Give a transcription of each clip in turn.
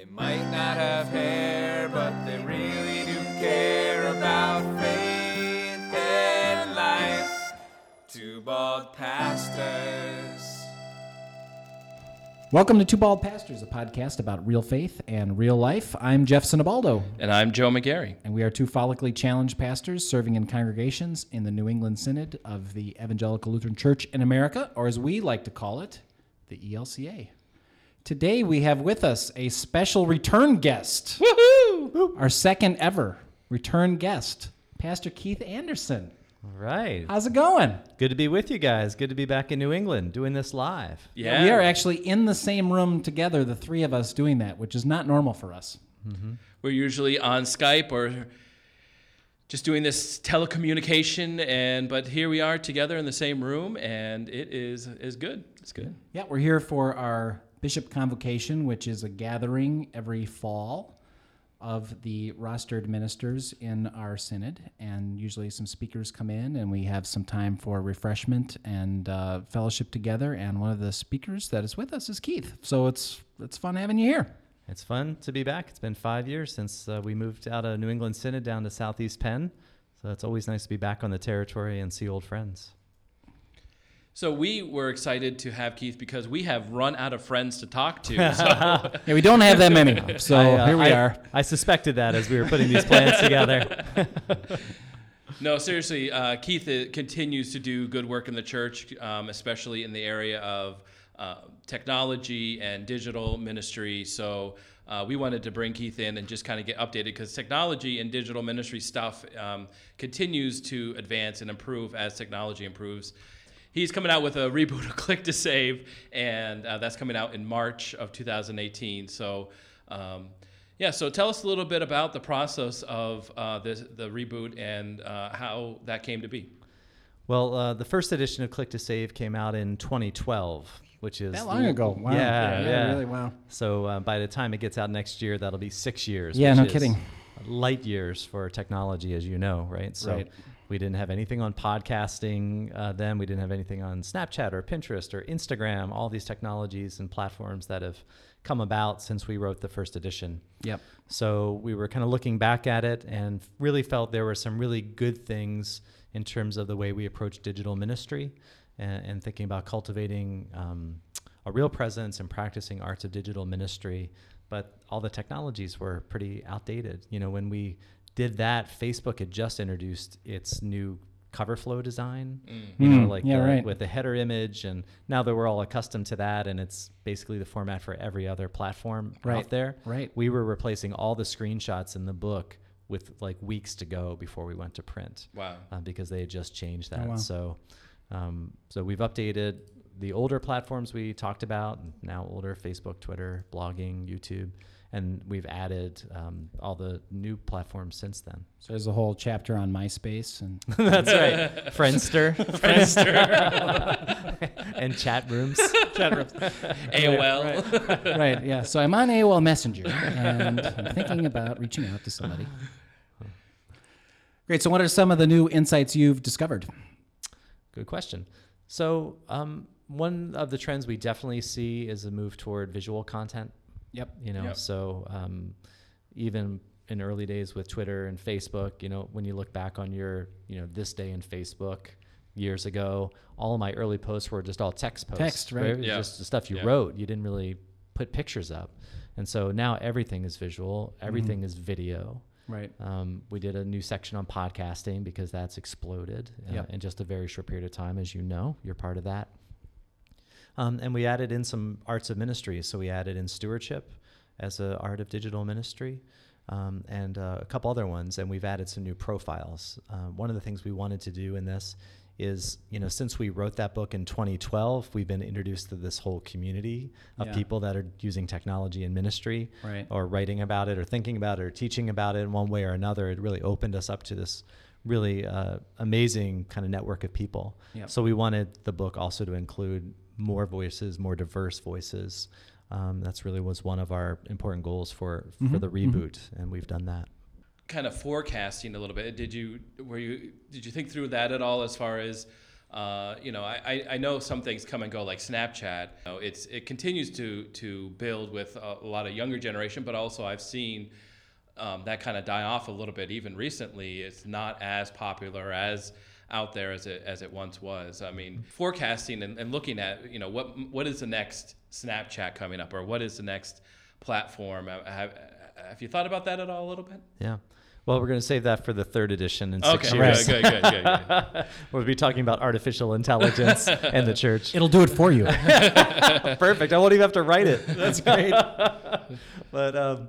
They might not have hair, but they really do care about faith and life. Two bald pastors. Welcome to Two Bald Pastors, a podcast about real faith and real life. I'm Jeff Sinibaldi, And I'm Joe McGarry. and we are two follically challenged pastors serving in congregations in the New England Synod of the Evangelical Lutheran Church in America, or as we like to call it, the ELCA. Today we have with us a special return guest. Woohoo! Our second ever return guest, Pastor Keith Anderson. All right. How's it going? Good to be with you guys. Good to be back in New England doing this live. Yeah. We are actually in the same room together, the three of us doing that, which is not normal for us. Mm-hmm. We're usually on Skype or just doing this telecommunication and but here we are together in the same room and it is is good. It's good. Yeah, we're here for our Bishop Convocation, which is a gathering every fall of the rostered ministers in our synod. And usually some speakers come in and we have some time for refreshment and uh, fellowship together. And one of the speakers that is with us is Keith. So it's, it's fun having you here. It's fun to be back. It's been five years since uh, we moved out of New England Synod down to Southeast Penn. So it's always nice to be back on the territory and see old friends. So we were excited to have Keith because we have run out of friends to talk to. So Yeah, we don't have that many. So I, uh, here we I- are. I suspected that as we were putting these plans together. No, seriously, uh, Keith uh, continues to do good work in the church, um, especially in the area of uh, technology and digital ministry. So uh, we wanted to bring Keith in and just kind of get updated because technology and digital ministry stuff um, continues to advance and improve as technology improves. He's coming out with a reboot of Click to Save, and uh, that's coming out in March of 2018. So. Um, yeah, so tell us a little bit about the process of uh, this, the reboot and uh, how that came to be. Well, uh, the first edition of Click to Save came out in 2012, which is That long ago. Wow. Yeah, Yeah, yeah. really, wow. So uh, by the time it gets out next year, that'll be six years. Yeah, which no is kidding. Light years for technology, as you know, right? So Right. We didn't have anything on podcasting uh, then. We didn't have anything on Snapchat or Pinterest or Instagram. All these technologies and platforms that have come about since we wrote the first edition. Yep. So we were kind of looking back at it and really felt there were some really good things in terms of the way we approach digital ministry and, and thinking about cultivating um, a real presence and practicing arts of digital ministry. But all the technologies were pretty outdated. You know, when we did that, Facebook had just introduced its new cover flow design. You know, Mm, like yeah, uh, right. with the header image, and now that we're all accustomed to that, and it's basically the format for every other platform Right, out there right. we were replacing all the screenshots in the book with like weeks to go before we went to print Wow. uh, because they had just changed that. Oh, wow. So, um, so we've updated the older platforms we talked about, now older Facebook, Twitter, blogging, YouTube, and we've added um, all the new platforms since then. So there's a whole chapter on MySpace and That's right, Friendster, Friendster, and chat rooms. chat rooms. AOL. right, right, yeah. So I'm on AOL Messenger and I'm thinking about reaching out to somebody. Great. So, what are some of the new insights you've discovered? Good question. So, um, one of the trends we definitely see is a move toward visual content. Yep. You know, Yep. so um, even in early days with Twitter and Facebook, you know, when you look back on your, you know, this day in Facebook years ago, all of my early posts were just all text posts. Text, right. Was Yeah. Just the stuff you Yeah. wrote. You didn't really put pictures up. And so now everything is visual, everything is video. Right. Um, we did a new section on podcasting because that's exploded uh, Yep. in just a very short period of time, as you know. You're part of that. Um, and we added in some arts of ministry. So we added in stewardship as an art of digital ministry um, and uh, a couple other ones. And we've added some new profiles. Um, one of the things we wanted to do in this is, you know, since we wrote that book in 2012, we've been introduced to this whole community of Yeah. people that are using technology in ministry Right. or writing about it or thinking about it or teaching about it in one way or another. It really opened us up to this really uh, amazing kind of network of people. Yep. So we wanted the book also to include more voices, more diverse voices. Um, that's really was one of our important goals for for the reboot, and we've done that. kind of forecasting a little bit. Did you were you did you think through that at all as far as Uh, you know, I, I- I know some things come and go, like Snapchat. You know, it's it continues to to build with a, a lot of younger generation, but also I've seen um, that kind of die off a little bit. Even recently, it's not as popular as out there as it as it once was. I mean, forecasting and, and looking at you know what what is the next Snapchat coming up, or what is the next platform? Uh, Have, have you thought about that at all a little bit? Yeah. Well, we're going to save that for the third edition in six Okay, years. good, good, good, good, good. we'll be talking about artificial intelligence and the church. It'll do it for you. Perfect. I won't even have to write it. That's great. but um,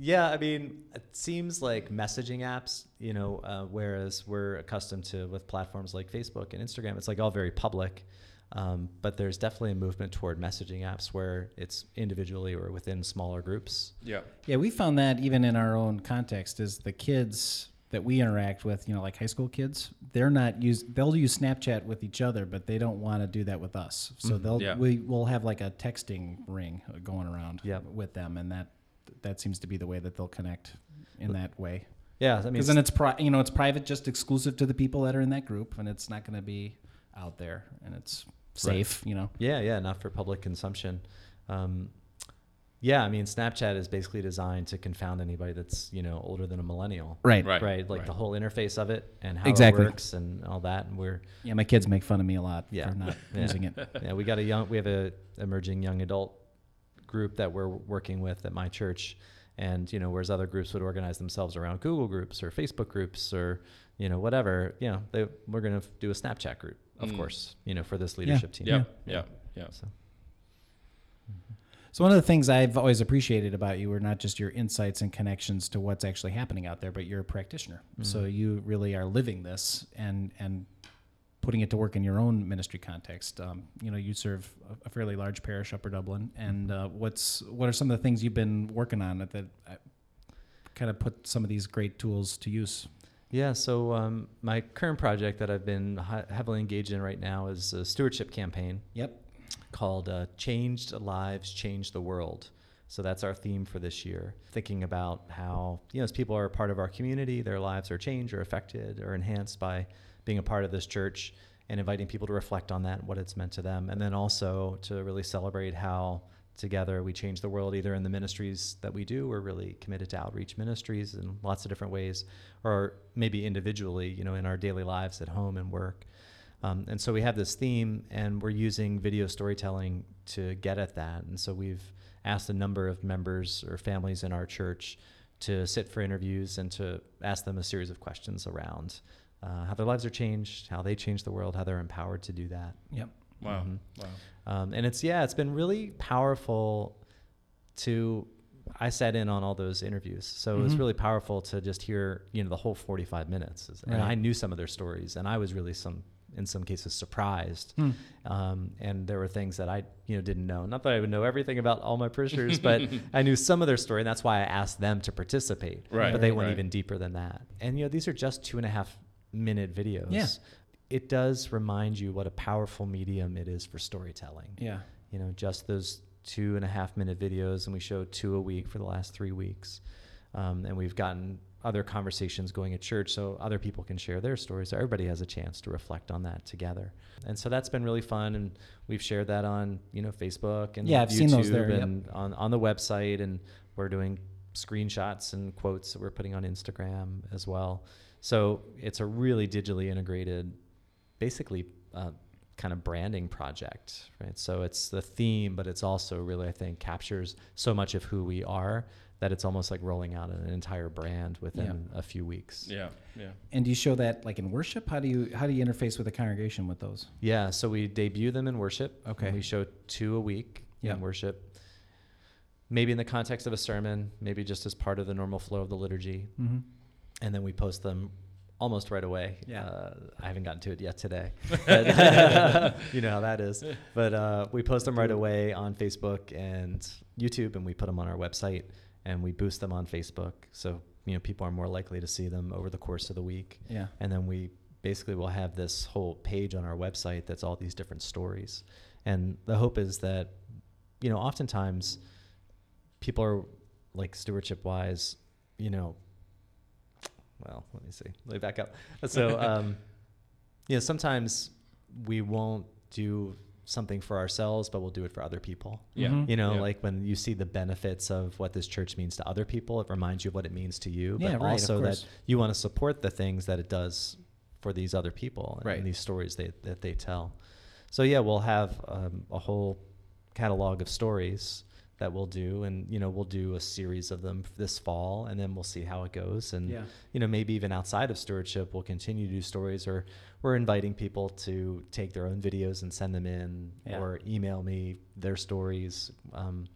yeah, I mean, it seems like messaging apps, you know, uh, whereas we're accustomed to with platforms like Facebook and Instagram, it's like all very public. Um, but there's definitely a movement toward messaging apps where it's individually or within smaller groups. Yeah. Yeah, we found that even in our own context is the kids that we interact with, you know, like high school kids, they're not use they'll use Snapchat with each other, but they don't want to do that with us. So they'll Yeah. we will have like a texting ring going around Yep. with them and that that seems to be the way that they'll connect in that way. Yeah, I mean, Because then it's pri- you know, it's private just exclusive to the people that are in that group and it's not going to be out there and it's safe, you know. Yeah, yeah, not for public consumption. Um, yeah, I mean, Snapchat is basically designed to confound anybody that's you know older than a millennial. Right. Right. Right, like the whole interface of it and how Exactly. it works and all that. And we're Yeah, my kids make fun of me a lot Yeah. for not Yeah. using it. yeah, we got a young, we have a emerging young adult group that we're working with at my church, and you know, whereas other groups would organize themselves around Google groups or Facebook groups or you know whatever, you know, they, we're gonna f- do a Snapchat group, of Mm. course, you know, for this leadership team. Yeah. Yeah. Yeah. So So one of the things I've always appreciated about you are not just your insights and connections to what's actually happening out there, but you're a practitioner. So you really are living this and and putting it to work in your own ministry context. Um, you know, you serve a- a fairly large parish, Upper Dublin, and uh, what's what are some of the things you've been working on that, that uh, kind of put some of these great tools to use? Yeah, so um, my current project that I've been hi- heavily engaged in right now is a stewardship campaign Yep. called uh, Changed Lives, Change the World. So that's our theme for this year. Thinking about how, you know, as people are a part of our community, their lives are changed or affected or enhanced by being a part of this church and inviting people to reflect on that, what it's meant to them. And then also to really celebrate how together we change the world either in the ministries that we do we're really committed to outreach ministries in lots of different ways or maybe individually you know in our daily lives at home and work um, and so we have this theme, and we're using video storytelling to get at that. And so we've asked a number of members or families in our church to sit for interviews and to ask them a series of questions around uh, how their lives are changed, how they change the world, how they're empowered to do that. Yep. Wow. Mhm. Wow. Um, and it's yeah, it's been really powerful to. I sat in on all those interviews, so it was Mhm. really powerful to just hear you know the whole forty five minutes, and Right. I knew some of their stories, and I was really some in some cases surprised, Hmm. um, and there were things that I you know didn't know. Not that I would know everything about all my parishioners, but I knew some of their story, and that's why I asked them to participate. Right, But they right, went right. even deeper than that, and you know these are just two and a half minute videos. Yeah. It does remind you what a powerful medium it is for storytelling Yeah. you know, just those two and a half minute videos, and we show two a week for the last three weeks. Um, and we've gotten other conversations going at church so other people can share their stories. So everybody has a chance to reflect on that together. And so that's been really fun. And we've shared that on, you know, Facebook and Yeah, I've YouTube seen those there, yep. and on, on the website. And we're doing screenshots and quotes that we're putting on Instagram as well. So it's a really digitally integrated, basically, uh, kind of branding project, right? So it's the theme, but it's also really, I think, captures so much of who we are that it's almost like rolling out an entire brand within a few weeks. Yeah. Yeah. And do you show that like in worship? How do you how do you interface with the congregation with those? Yeah, so we debut them in worship. Okay. we show two a week Yeah. in worship. Maybe in the context of a sermon, maybe just as part of the normal flow of the liturgy. Mm-hmm. And then we post them almost right away. Yeah. Uh, I haven't gotten to it yet today. But you know how that is. But uh, we post them right away on Facebook and YouTube, and we put them on our website, and we boost them on Facebook. So you know people are more likely to see them over the course of the week. Yeah. And then we basically will have this whole page on our website that's all these different stories. And the hope is that, you know, oftentimes people are like stewardship wise, you know, well, let me see. Let me back up. So, um, you know, sometimes we won't do something for ourselves, but we'll do it for other people. Yeah. Mhm. You know, Yeah. like when you see the benefits of what this church means to other people, it reminds you of what it means to you. Yeah, but right, also that you want to support the things that it does for these other people and, Right. these stories they, that they tell. So yeah, we'll have um, a whole catalog of stories that we'll do, and you know we'll do a series of them this fall, and then we'll see how it goes. And Yeah. you know maybe even outside of stewardship, we'll continue to do stories, or we're inviting people to take their own videos and send them in, Yeah. or email me their stories, um,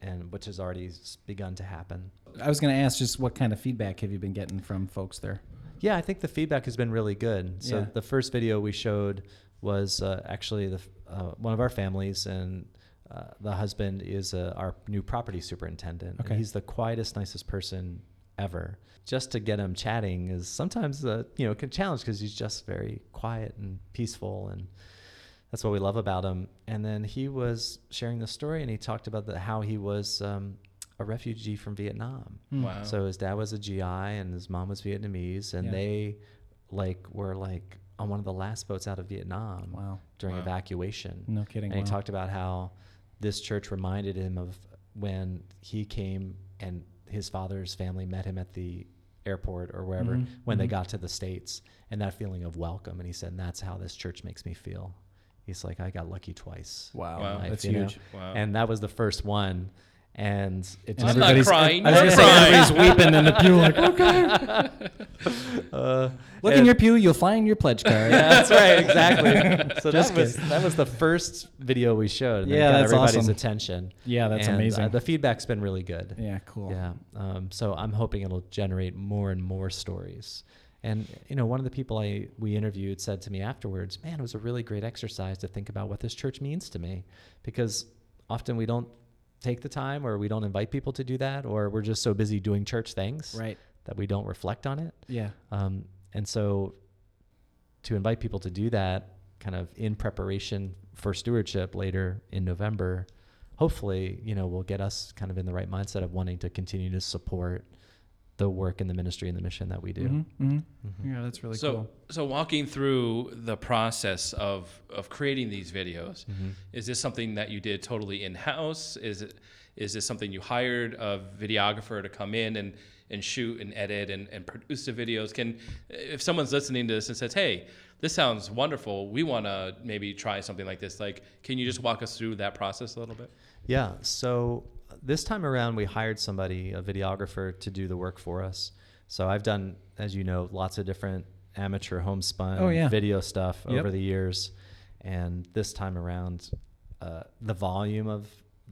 and which has already begun to happen. I was going to ask just what kind of feedback have you been getting from folks there? Yeah, I think the feedback has been really good. So Yeah. the first video we showed was uh, actually the uh, one of our families, and uh, the husband is uh, our new property superintendent. and Okay. he's the quietest, nicest person ever. Just to get him chatting is sometimes uh, you know a challenge because he's just very quiet and peaceful, and that's what we love about him. And then he was sharing the story, and he talked about the, how he was um, a refugee from Vietnam. Hmm. Wow. So his dad was a GI and his mom was Vietnamese, and Yeah. they like were like on one of the last boats out of Vietnam Wow. during Wow. evacuation. No kidding. And he talked about how this church reminded him of when he came and his father's family met him at the airport or wherever Mhm, when they mhm. got to the states and that feeling of welcome and he said that's how this church makes me feel he's like i got lucky twice Wow. Wow. life, That's you know? huge. Wow. and that was the first one and it And just I'm not everybody's- crying. I was gonna say everybody's weeping in the pew like, okay. uh, Look in your pew, you'll find your pledge card. Yeah, that's right, exactly. So Just that was that was the first video we showed. and it Yeah, got that's everybody's awesome. attention. Yeah, that's And, uh, amazing. the feedback's been really good. yeah, cool. Yeah. Um, so I'm hoping it'll generate more and more stories. And you know, one of the people I we interviewed said to me afterwards, "Man, it was a really great exercise to think about what this church means to me, because often we don't take the time, or we don't invite people to do that, or we're just so busy doing church things Right. that we don't reflect on it. Yeah. Um, and so to invite people to do that kind of in preparation for stewardship later in November, hopefully, you know, will get us kind of in the right mindset of wanting to continue to support the work and the ministry and the mission that we do. Mhm, mhm. Mhm. Yeah, that's really so, cool. so walking through the process of of creating these videos, Mhm. is this something that you did totally in house? Is it is this something you hired a videographer to come in and and shoot and edit and, and produce the videos? Can if someone's listening to this and says, "Hey, this sounds wonderful. We want to maybe try something like this." Like, can you just walk us through that process a little bit? Yeah. So this time around, we hired somebody, a videographer, to do the work for us. So I've done, as you know, lots of different amateur homespun Oh, yeah. video stuff Yep. over the years. And this time around, uh, the volume of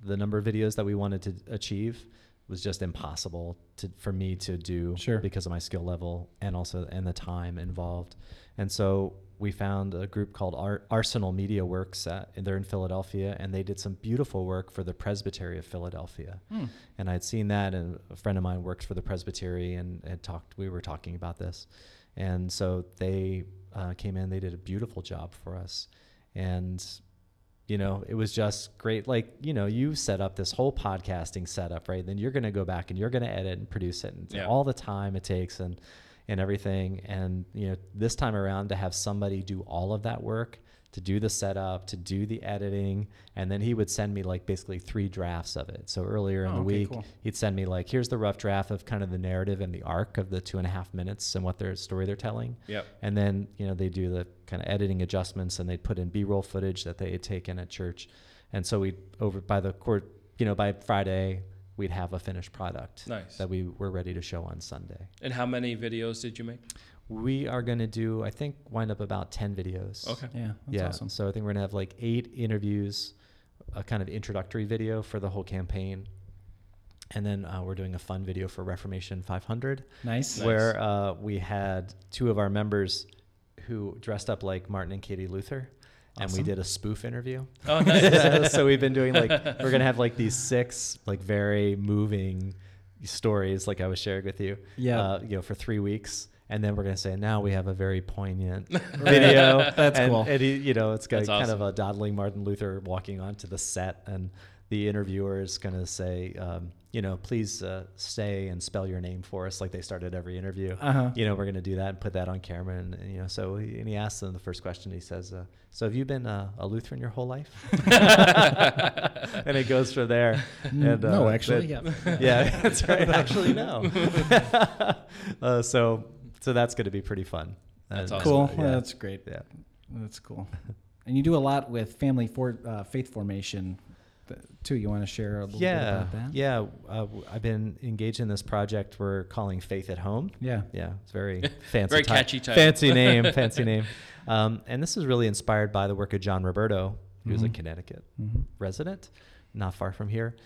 the number of videos that we wanted to achieve was just impossible to, for me to do Sure. because of my skill level and also and the time involved. And so we found a group called Ar- Arsenal Media Works. At, and they're in Philadelphia, and they did some beautiful work for the Presbytery of Philadelphia. Hmm. And I'd seen that, and a friend of mine works for the Presbytery, and had talked. We were talking about this, and so they uh, came in. They did a beautiful job for us, and you know, it was just great. Like, you know, you set up this whole podcasting setup, right? Then you're going to go back and you're going to edit and produce it and Yeah. all the time it takes and, and everything. And, you know, this time around to have somebody do all of that work, to do the setup, to do the editing. And then he would send me like basically three drafts of it. So earlier in Oh, the okay, week, cool. he'd send me like, here's the rough draft of kind of the narrative and the arc of the two and a half minutes and what their story they're telling. Yep. And then, you know, they do the kind of editing adjustments and they'd put in B roll footage that they had taken at church. And so we over by the court, you know, by Friday, we'd have a finished product Nice. that we were ready to show on Sunday. And how many videos did you make? We are going to do, I think, wind up about 10 videos. Okay. Yeah, that's yeah. awesome. So I think we're going to have like eight interviews, a kind of introductory video for the whole campaign. And then uh, we're doing a fun video for Reformation 500 Nice. Nice. where uh, we had two of our members who dressed up like Martin and Katie Luther. And we did a spoof interview. Oh, nice. so we've been doing like we're gonna have like these six like very moving stories, like I was sharing with you. Yeah. Uh, you know, for three weeks, and then we're gonna say now we have a very poignant video. That's and, cool. And he, you know, it's got That's kind awesome. of a dawdling Martin Luther walking onto the set, and the interviewer is gonna say. Um, you know, please uh, stay and spell your name for us, like they started every interview. Uh-huh. You know, we're going to do that and put that on camera. And, and, you know, so he, and he asks them the first question. He says, uh, "So have you been uh, a Lutheran your whole life?" and it goes from there. And, no, uh, actually, that- yeah. yeah, that's right. Actually, no. uh, so, so that's going to be pretty fun. That's And, awesome. Cool. yeah. That's great. Yeah. That's cool. And you do a lot with family for uh, faith formation, too. You want to share a little bit Yeah, about that? yeah. Uh, w- I've been engaged in this project we're calling Faith at Home. Yeah. Yeah, it's very fancy, Very ti- catchy title. fancy name, fancy name. Um, and this is really inspired by the work of John Roberto, who's a Mhm. Connecticut Mhm. resident, not far from here.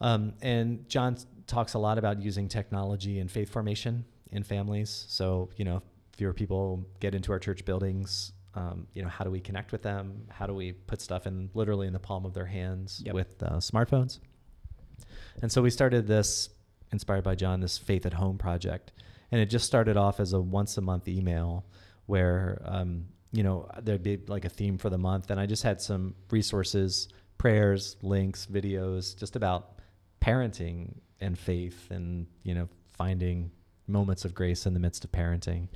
Um, and John talks a lot about using technology and faith formation in families. So, you know, fewer people get into our church buildings. Um, you know, how do we connect with them? How do we put stuff in literally in the palm of their hands Yep. with uh, smartphones? And so we started this, inspired by John, this Faith at Home project. And it just started off as a once a month email where, um, you know, there'd be like a theme for the month. And I just had some resources, prayers, links, videos, just about parenting and faith and, you know, finding moments of grace in the midst of parenting.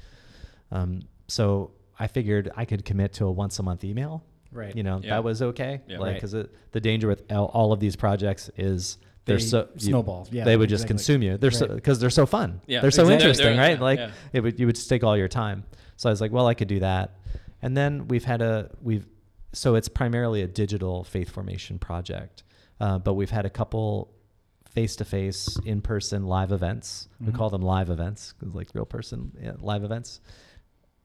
Um, so I figured I could commit to a once a month email. Right. You know, Yeah. that was okay. Yeah. Like, Right. because the danger with all, all of these projects is they're They so you- snowball. Yeah. they would just consume you. They're so because they're so fun. Yeah, they're so exactly. interesting, They're- right? yeah, Like yeah. it would you would just take all your time. So I was like, well, I could do that. And then we've had a we've so it's primarily a digital faith formation project, uh, but we've had a couple face to face, in person live events. We Mhm. call them live events 'cause like real person yeah, live events.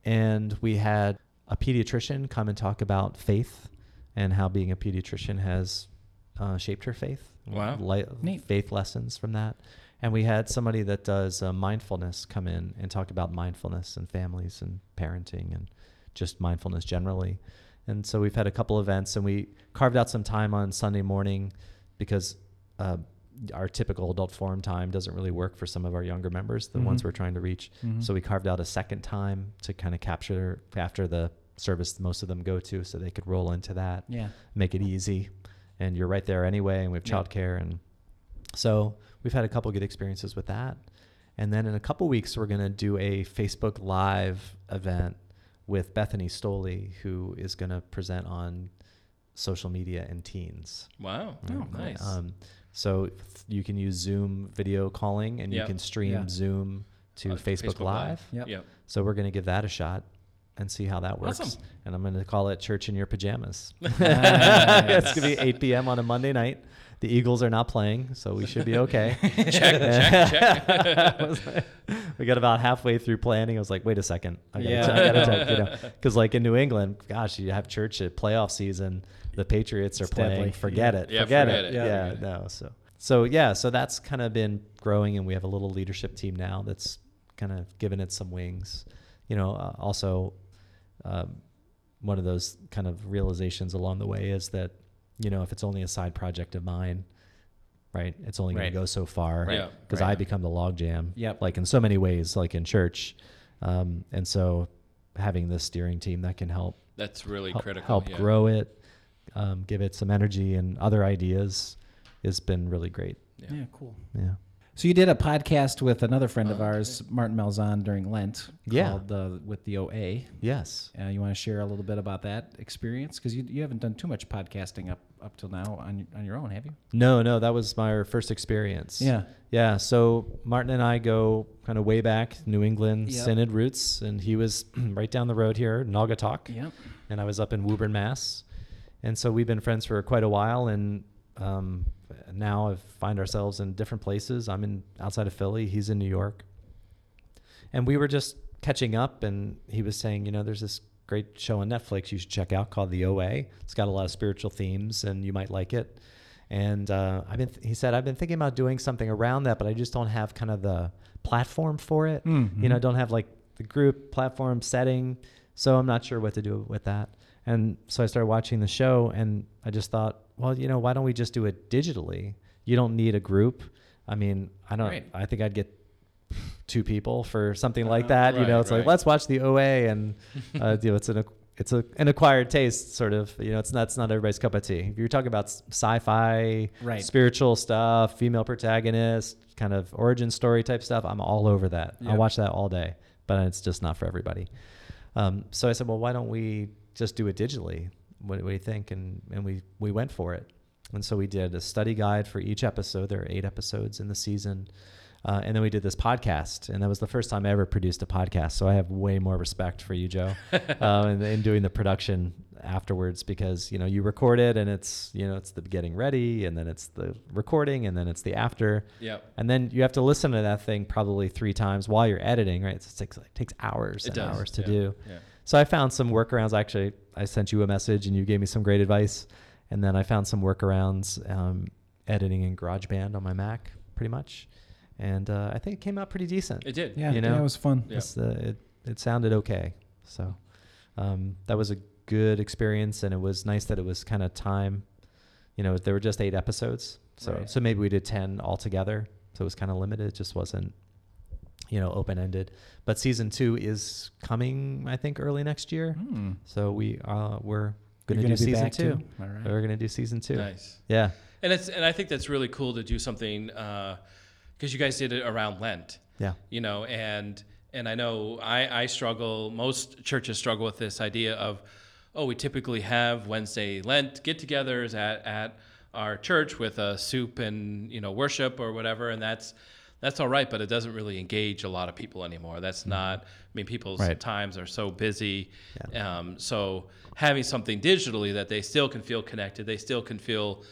And we had a pediatrician come and talk about faith and how being a pediatrician has uh, shaped her faith. Wow. Li- Neat. faith lessons from that. And we had somebody that does uh, mindfulness come in and talk about mindfulness and families and parenting and just mindfulness generally. And so we've had a couple events and we carved out some time on Sunday morning because uh, our typical adult forum time doesn't really work for some of our younger members, the ones Mhm. we're trying to reach. Mhm. So we carved out a second time to kind of capture after the service most of them go to so they could roll into that Yeah. make it easy and you're right there anyway and we have Yeah. childcare and so we've had a couple good experiences with that and then in a couple weeks we're going to do a facebook live event with bethany stoley who is going to present on social media and teens Wow. Oh, cool. nice. um, so you can use zoom video calling and you can stream Yeah. zoom to Uh, facebook, live, Yep. Yep. so we're going to give that a shot and see how that works. Awesome. And I'm going to call it Church in Your Pajamas. It's going to be 8 p.m. on a Monday night. The Eagles are not playing, so we should be okay. check, check, check. we got about halfway through planning. I was like, wait a second. I gotta, Yeah. check, I you know, because like in New England, gosh, you have church at playoff season. The Patriots are It's playing. deadly. Forget Yeah. it. Yeah, forget, forget it. it. Yeah, Yeah. Forget no. So, so yeah, so that's kind of been growing, and we have a little leadership team now that's kind of given it some wings. You know, uh, also, um, one of those kind of realizations along the way is that, you know, if it's only a side project of mine, right, it's only going Right. to go so far Right. Because right. I become the logjam. Yep. Like in so many ways, like in church, um, and so having this steering team that can help That's really help, critical. help yeah. grow it, um, give it some energy and other ideas, has been really great. Yeah. Yeah. Cool. Yeah. So you did a podcast with another friend of Oh, ours, Martin Malzahn, during Lent. Yeah. Called uh, with the OA. Yes. Uh, you want to share a little bit about that experience because you, you haven't done too much podcasting up up till now on on your own, have you? No, no, that was my first experience. Yeah. Yeah. So Martin and I go kind of way back, New England Yep. Synod roots, and he was right down the road here, Naugatuck. Yep. and I was up in Woburn, Mass. And so we've been friends for quite a while, and um, now I find ourselves in different places. I'm in outside of Philly. He's in New York, and we were just catching up. And he was saying, you know, there's this great show on Netflix you should check out called The OA. It's got a lot of spiritual themes, and you might like it. And uh, I've been, he said, I've been thinking about doing something around that, but I just don't have kind of the platform for it. Mhm. You know, don't have like the group platform setting. So I'm not sure what to do with that. And so I started watching the show and I just thought, well, you know, why don't we just do it digitally? You don't need a group. I mean, I don't, Right. I think I'd get two people for something like Uh, that. you know, right, it's like, let's watch the OA and, uh, you know, it's an, it's a an acquired taste, sort of. You know, it's not it's not everybody's cup of tea. If you're talking about sci-fi, Right. spiritual stuff, female protagonist, kind of origin story type stuff, I'm all over that. Yeah. I'll watch that all day. But it's just not for everybody. Um, so I said, well, why don't we just do it digitally? What, what do you think? And and we we went for it. And so we did a study guide for each episode. There are eight episodes in the season. Uh, and then we did this podcast, and that was the first time I ever produced a podcast. So I have way more respect for you, Joe, uh, in, in doing the production afterwards because you know you record it, and it's you know it's the getting ready, and then it's the recording, and then it's the after, Yep. and then you have to listen to that thing probably three times while you're editing, right? It takes like takes hours It and does. hours to yeah. do. Yeah. So I found some workarounds. Actually, I sent you a message and you gave me some great advice. And then I found some workarounds um, editing in GarageBand on my Mac, pretty much. And uh, I think it came out pretty decent. It did. Yeah, You yeah, know? it was fun. Yeah. Uh, it, it sounded okay. So um, that was a good experience. And it was nice that it was kind of time. You know, there were just eight episodes. So, Right. so maybe we did 10 altogether. So it was kind of limited. It just wasn't, you know, open ended. But season two is coming, I think, early next year. Hmm. So we uh, we're You're going to do season two. too? All right. We're going to do season two. Nice. Yeah. And it's and I think that's really cool to do something because you guys did it around Lent. Yeah. you know and and i know i i struggle most churches struggle with this idea of oh we typically have wednesday lent get-togethers at at our church with a soup and you know worship or whatever and that's that's all right but it doesn't really engage a lot of people anymore that's not i mean people's Right. times are so busy um, so having something digitally that they still can feel connected they still can feel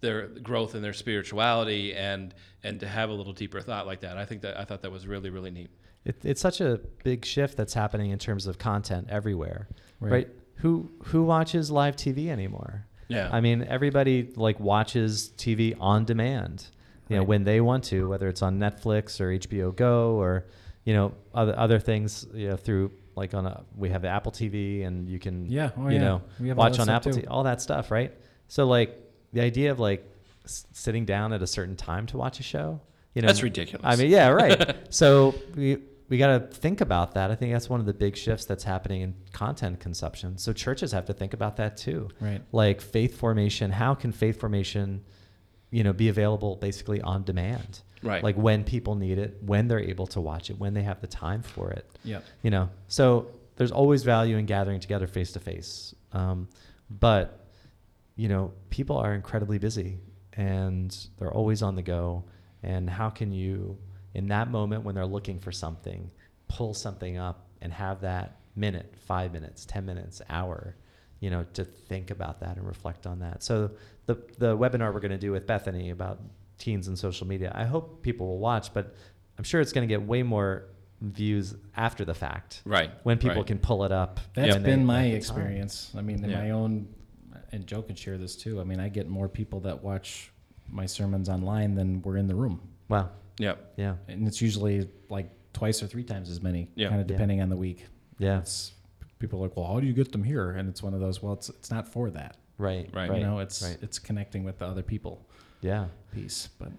their growth in their spirituality and and to have a little deeper thought like that. I think that I thought that was really really neat. It, it's such a big shift that's happening in terms of content everywhere, right? Right. Who who watches live TV anymore? Yeah. I mean, everybody like watches TV on demand. You know, when they want to, whether it's on Netflix or HBO Go or you know other other things. You know, through like on a we have Apple TV and you can Yeah, oh, you yeah. know We have watch on Apple. TV, all that stuff, right? So like the idea of like s- sitting down at a certain time to watch a show, you know, That's ridiculous. I mean, yeah, right. so we we got to think about that. I think that's one of the big shifts that's happening in content consumption. So churches have to think about that too. Right. Like faith formation, how can faith formation, you know, be available basically on demand? Right. Like when people need it, when they're able to watch it, when they have the time for it. Yep. You know, so there's always value in gathering together face to face. Um, But, you know, people are incredibly busy and they're always on the go. And how can you, in that moment when they're looking for something, pull something up and have that minute, five minutes, 10 minutes, hour, you know, to think about that and reflect on that. So the, the webinar we're going to do with Bethany about teens and social media, I hope people will watch, but I'm sure it's going to get way more views after the fact Right. when people right. can pull it up. That's been have my the time. experience. I mean, in Yeah. my own, and Joe can share this too. I mean, I get more people that watch my sermons online than were in the room, Wow. Yep. Yeah. and it's usually like twice or three times as many, Yeah. kind of Yeah. depending on the week. Yeah. It's people are like, well, how do you get them here? And it's one of those. Well, it's it's not for that. Right. Right. Right. You know, it's right. it's connecting with the other people Yeah. piece. But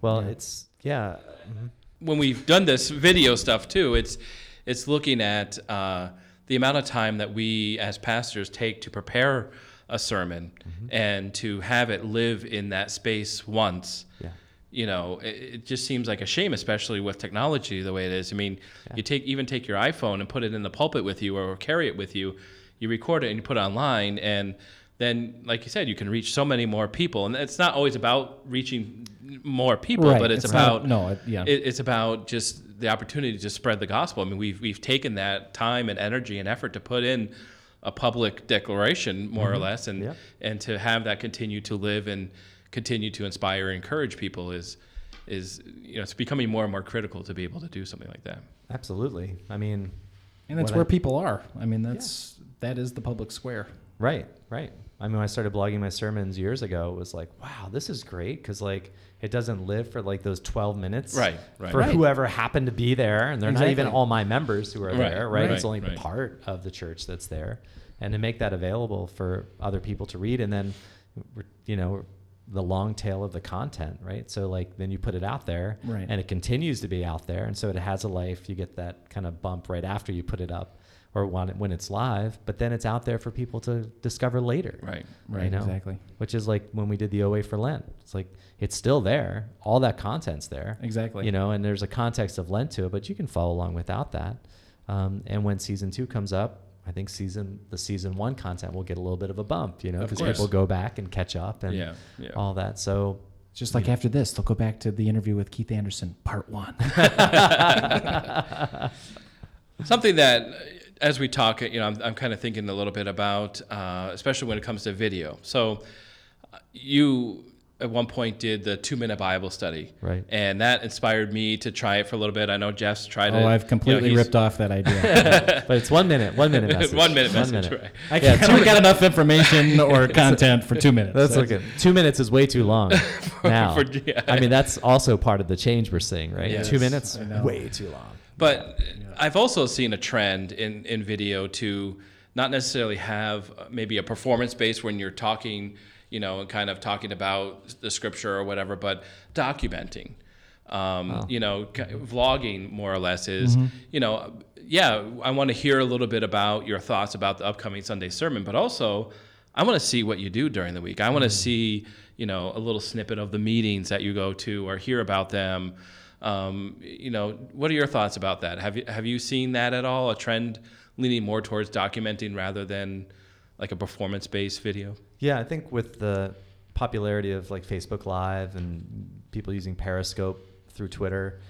Well, Yeah. it's yeah. mhm. when we've done this video stuff too, it's it's looking at uh, the amount of time that we as pastors take to prepare a sermon and to have it live in that space once. Yeah. You know, it, it just seems like a shame, especially with technology the way it is. I mean, Yeah. you take even take your iPhone and put it in the pulpit with you, or carry it with you. You record it and you put it online, and then, like you said, you can reach so many more people. And it's not always about reaching more people, Right, but it's, it's not- about no, it- yeah. it, it's about just the opportunity to spread the gospel. I mean, we've we've taken that time and energy and effort to put in a public declaration, more or mm-hmm. less, and Yeah. and to have that continue to live and continue to inspire and encourage people is is you know it's becoming more and more critical to be able to do something like that. Absolutely. I mean, and that's where I- people are. I mean, that's that is the public square. right, right. I mean, when I started blogging my sermons years ago, it was like, wow, this is great because like it doesn't live for like those 12 minutes. Right, right. For Right. whoever happened to be there, and they're not even all my members who are Right, there, right? right, It's only right. part of the church that's there, and to make that available for other people to read, and then, you know, the long tail of the content, right? So like then you put it out there, Right. and it continues to be out there, and so it has a life. You get that kind of bump right after you put it up, or when, it, when it's live, but then it's out there for people to discover later. Right. Right. know? Exactly. Which is like when we did the OA for Lent. It's like it's still there. All that content's there. Exactly. You know, and there's a context of Lent to it, but you can follow along without that. Um, and when season two comes up, I think season the season one content will get a little bit of a bump, you know, because people go back and catch up and Yeah. Yeah. all that. So Just like after this, they'll go back to the interview with Keith Anderson, part one. Something that, uh, as we talk, you know, I'm, I'm kind of thinking a little bit about, uh, especially when it comes to video. So, uh, you at one point did the two minute Bible study, Right. And that inspired me to try it for a little bit. I know Jeff's tried it. oh, I've You know, completely ripped off that idea. but it's one minute, one minute message. One minute message, right. I Yeah, can't I got enough information or content for two minutes. That's okay. Two minutes is way too long now. for- yeah. I mean, that's also part of the change we're seeing, right? Yes, Two minutes, way too long. But I've also seen a trend in, in video to not necessarily have uh, maybe a performance base when you're talking, you know, and kind of talking about the scripture or whatever, but documenting. Um, You know, vlogging more or less is, you know, yeah, I want to hear a little bit about your thoughts about the upcoming Sunday sermon, but also I want to see what you do during the week. I want to see, you know, a little snippet of the meetings that you go to or hear about them. Um, you know, what are your thoughts about that? Have you have you seen that at all? A trend leaning more towards documenting rather than like a performance-based video? Yeah, I think with the popularity of like Facebook Live and people using Periscope through Twitter,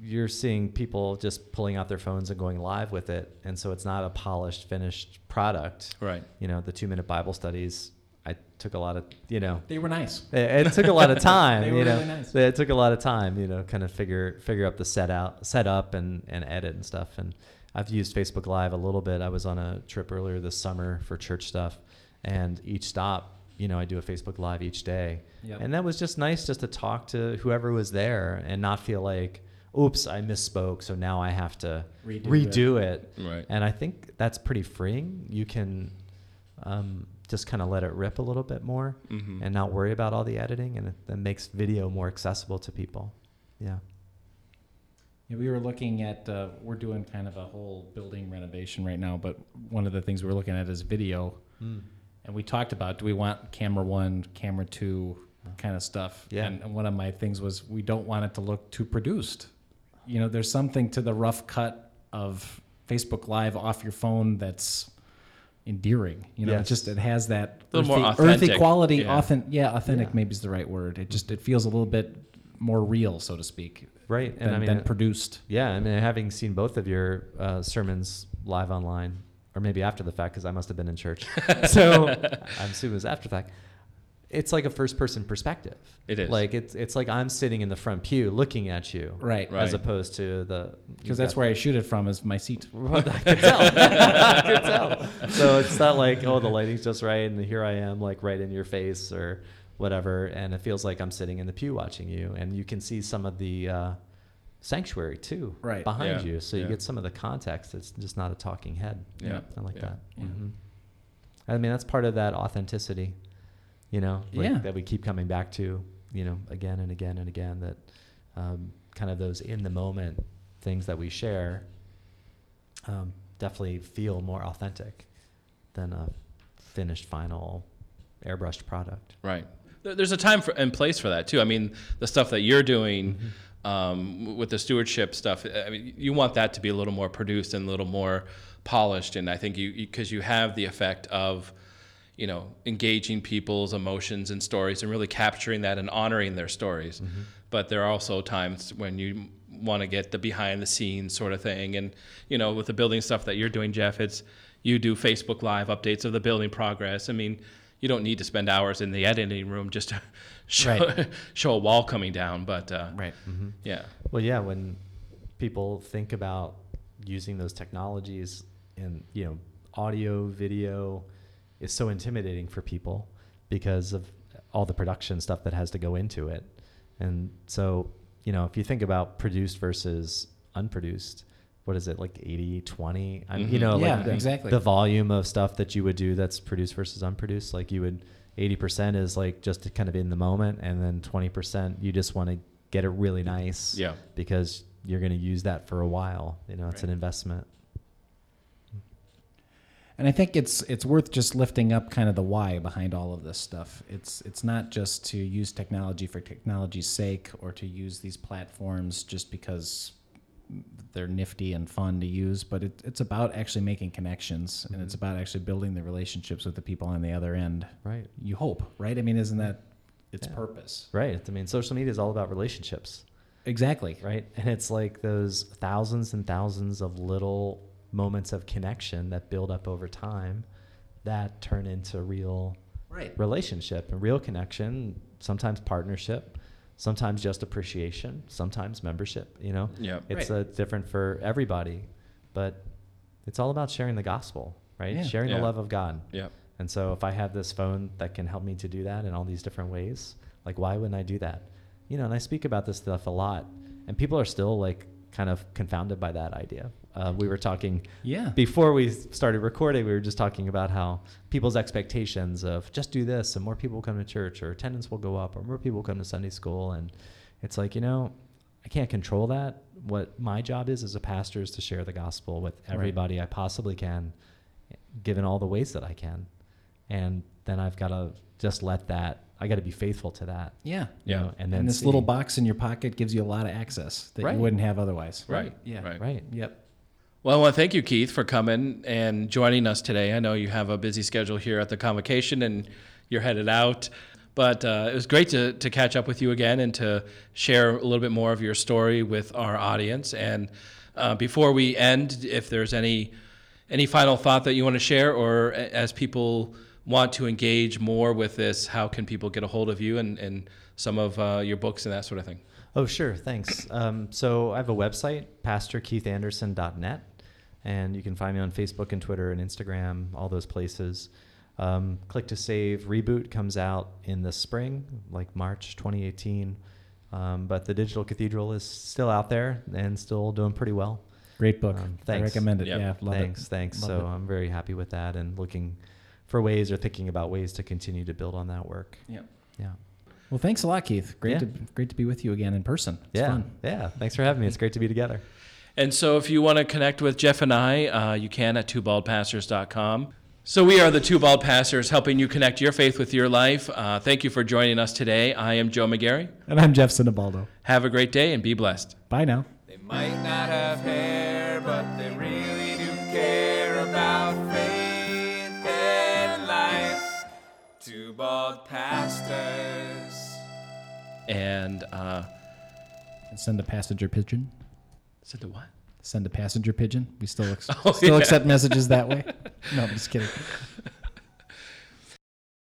you're seeing people just pulling out their phones and going live with it, and so it's not a polished, finished product. Right. You know, the two-minute Bible studies. I took a lot of, you know, They were nice. it, it took a lot of time. They you were know, really nice. it took a lot of time. You know, kind of figure figure up the set out, set up, and and edit and stuff. And I've used Facebook Live a little bit. I was on a trip earlier this summer for church stuff, and each stop, you know, I do a Facebook Live each day, Yep. and that was just nice just to talk to whoever was there and not feel like, oops, I misspoke, so now I have to Redo redo, it. Right. And I think that's pretty freeing. You can um, just kind of let it rip a little bit more Mhm. and not worry about all the editing, and it, that makes video more accessible to people. Yeah. Yeah, we were looking at, uh, we're doing kind of a whole building renovation right now, but one of the things we're looking at is video. And we talked about, do we want camera one, camera two kind of stuff? Yeah. And, and one of my things was, we don't want it to look too produced. You know, there's something to the rough cut of Facebook Live off your phone that's endearing. You know, Yes. it just, it has that A little earthy, more earthy quality. Yeah. Authen- yeah, authentic Yeah. maybe is the right word. It just, it feels a little bit more real, so to speak, Right. than, And I mean, than uh, produced. yeah, I mean, having seen both of your uh, sermons live online, or maybe after the fact, because I must have been in church. so I'm assuming it was after the fact. It's like a first person perspective. It is. Like it's it's like I'm sitting in the front pew looking at you. Right. Right. As opposed to the Because that's where I shoot it from is my seat. Well, I can tell. I can tell. So it's not like, oh, the lighting's just right, and here I am, like right in your face or whatever, and it feels like I'm sitting in the pew watching you, and you can see some of the uh, sanctuary too, Right. behind Yeah, you, so you get some of the context. It's just not a talking head. Yeah. I like Yeah. that. Yeah. hmm I mean, that's part of that authenticity, you know, like, Yeah. that we keep coming back to, you know, again and again and again. That um, kind of those in the moment things that we share um, definitely feel more authentic than a finished final airbrushed product. Right. There- There's a time for, and place for that too. I mean, the stuff that you're doing Mm-hmm. um, with the stewardship stuff. I mean, you want that to be a little more produced and a little more polished. And I think you because you, have the effect of, you know, engaging people's emotions and stories and really capturing that and honoring their stories. Mm-hmm. But there are also times when you want to get the behind the scenes sort of thing. And you know, with the building stuff that you're doing, Jeff, it's you do Facebook Live updates of the building progress. I mean, you don't need to spend hours in the editing room just to show, Right. show a wall coming down. But uh, Right. yeah, Well, yeah, when people think about using those technologies in, you know, audio, video is so intimidating for people because of all the production stuff that has to go into it. And so, you know, if you think about produced versus unproduced, what is it like 80 20 I mean, you mm-hmm. know Yeah, like the, exactly. the volume of stuff that you would do that's produced versus unproduced like you would 80% is like just to kind of in the moment and then 20% you just want to get it really nice yeah. because you're going to use that for a while. You know, it's an investment. And I think it's it's worth just lifting up kind of the why behind all of this stuff. It's it's not just to use technology for technology's sake or to use these platforms just because they're nifty and fun to use, but it, it's about actually making connections and it's mm-hmm. about actually building the relationships with the people on the other end. Right. You hope, right? I mean, isn't that its Yeah. purpose? Right. I mean, social media is all about relationships, Exactly. right? And it's like those thousands and thousands of little moments of connection that build up over time that turn into real Right. relationship and real connection, sometimes partnership, sometimes just appreciation, sometimes membership, you know? Yeah. It's Right. uh, different for everybody, but it's all about sharing the gospel, right? Yeah. Sharing Yeah. the love of God. Yeah. And so if I have this phone that can help me to do that in all these different ways, like why wouldn't I do that? You know, and I speak about this stuff a lot, and people are still like kind of confounded by that idea. Uh, we were talking Yeah. before we started recording. We were just talking about how people's expectations of just do this, and more people will come to church, or attendance will go up, or more people will come to Sunday school, and it's like you know, I can't control that. What my job is as a pastor is to share the gospel with Right. everybody I possibly can, given all the ways that I can and then I've got to just let that. I got to be faithful to that. Yeah. Yeah. know, and And, then this little box in your pocket gives you a lot of access that Right. you wouldn't have otherwise. Right. Yeah. Right. right? Yep. Well, I want to thank you, Keith, for coming and joining us today. I know you have a busy schedule here at the convocation and you're headed out. But uh, it was great to, to catch up with you again and to share a little bit more of your story with our audience. And uh, before we end, if there's any any final thought that you want to share, or as people want to engage more with this, how can people get a hold of you and, and some of uh, your books and that sort of thing? Oh, sure. Thanks. Um, so I have a website, pastorkeithanderson.net, and you can find me on Facebook and Twitter and Instagram, all those places. Um, Click to Save Reboot comes out in the spring, like March 2018. Um, but the Digital Cathedral is still out there and still doing pretty well. Great book. Um, I recommend it. Yep. Yeah. Love thanks, it. thanks. Love so it. I'm very happy with that and looking for ways or thinking about ways to continue to build on that work. Yep. Yeah. Well, thanks a lot, Keith. Great Yeah. to great to be with you again in person. It's yeah. fun. Yeah. Thanks for having me. It's great to be together. And so if you want to connect with Jeff and I, uh, you can at twobaldpastors.com. So we are the Two Bald Pastors, helping you connect your faith with your life. Uh, thank you for joining us today. I am Joe McGarry. And I'm Jeff Sinibaldi. Have a great day and be blessed. Bye now. They might not have hair, but they really do care about faith and life. Two bald pastors. And uh, And send a passenger pigeon. Said the what? Send a passenger pigeon. We still ex- Oh, still yeah. accept messages that way. No, I'm just kidding.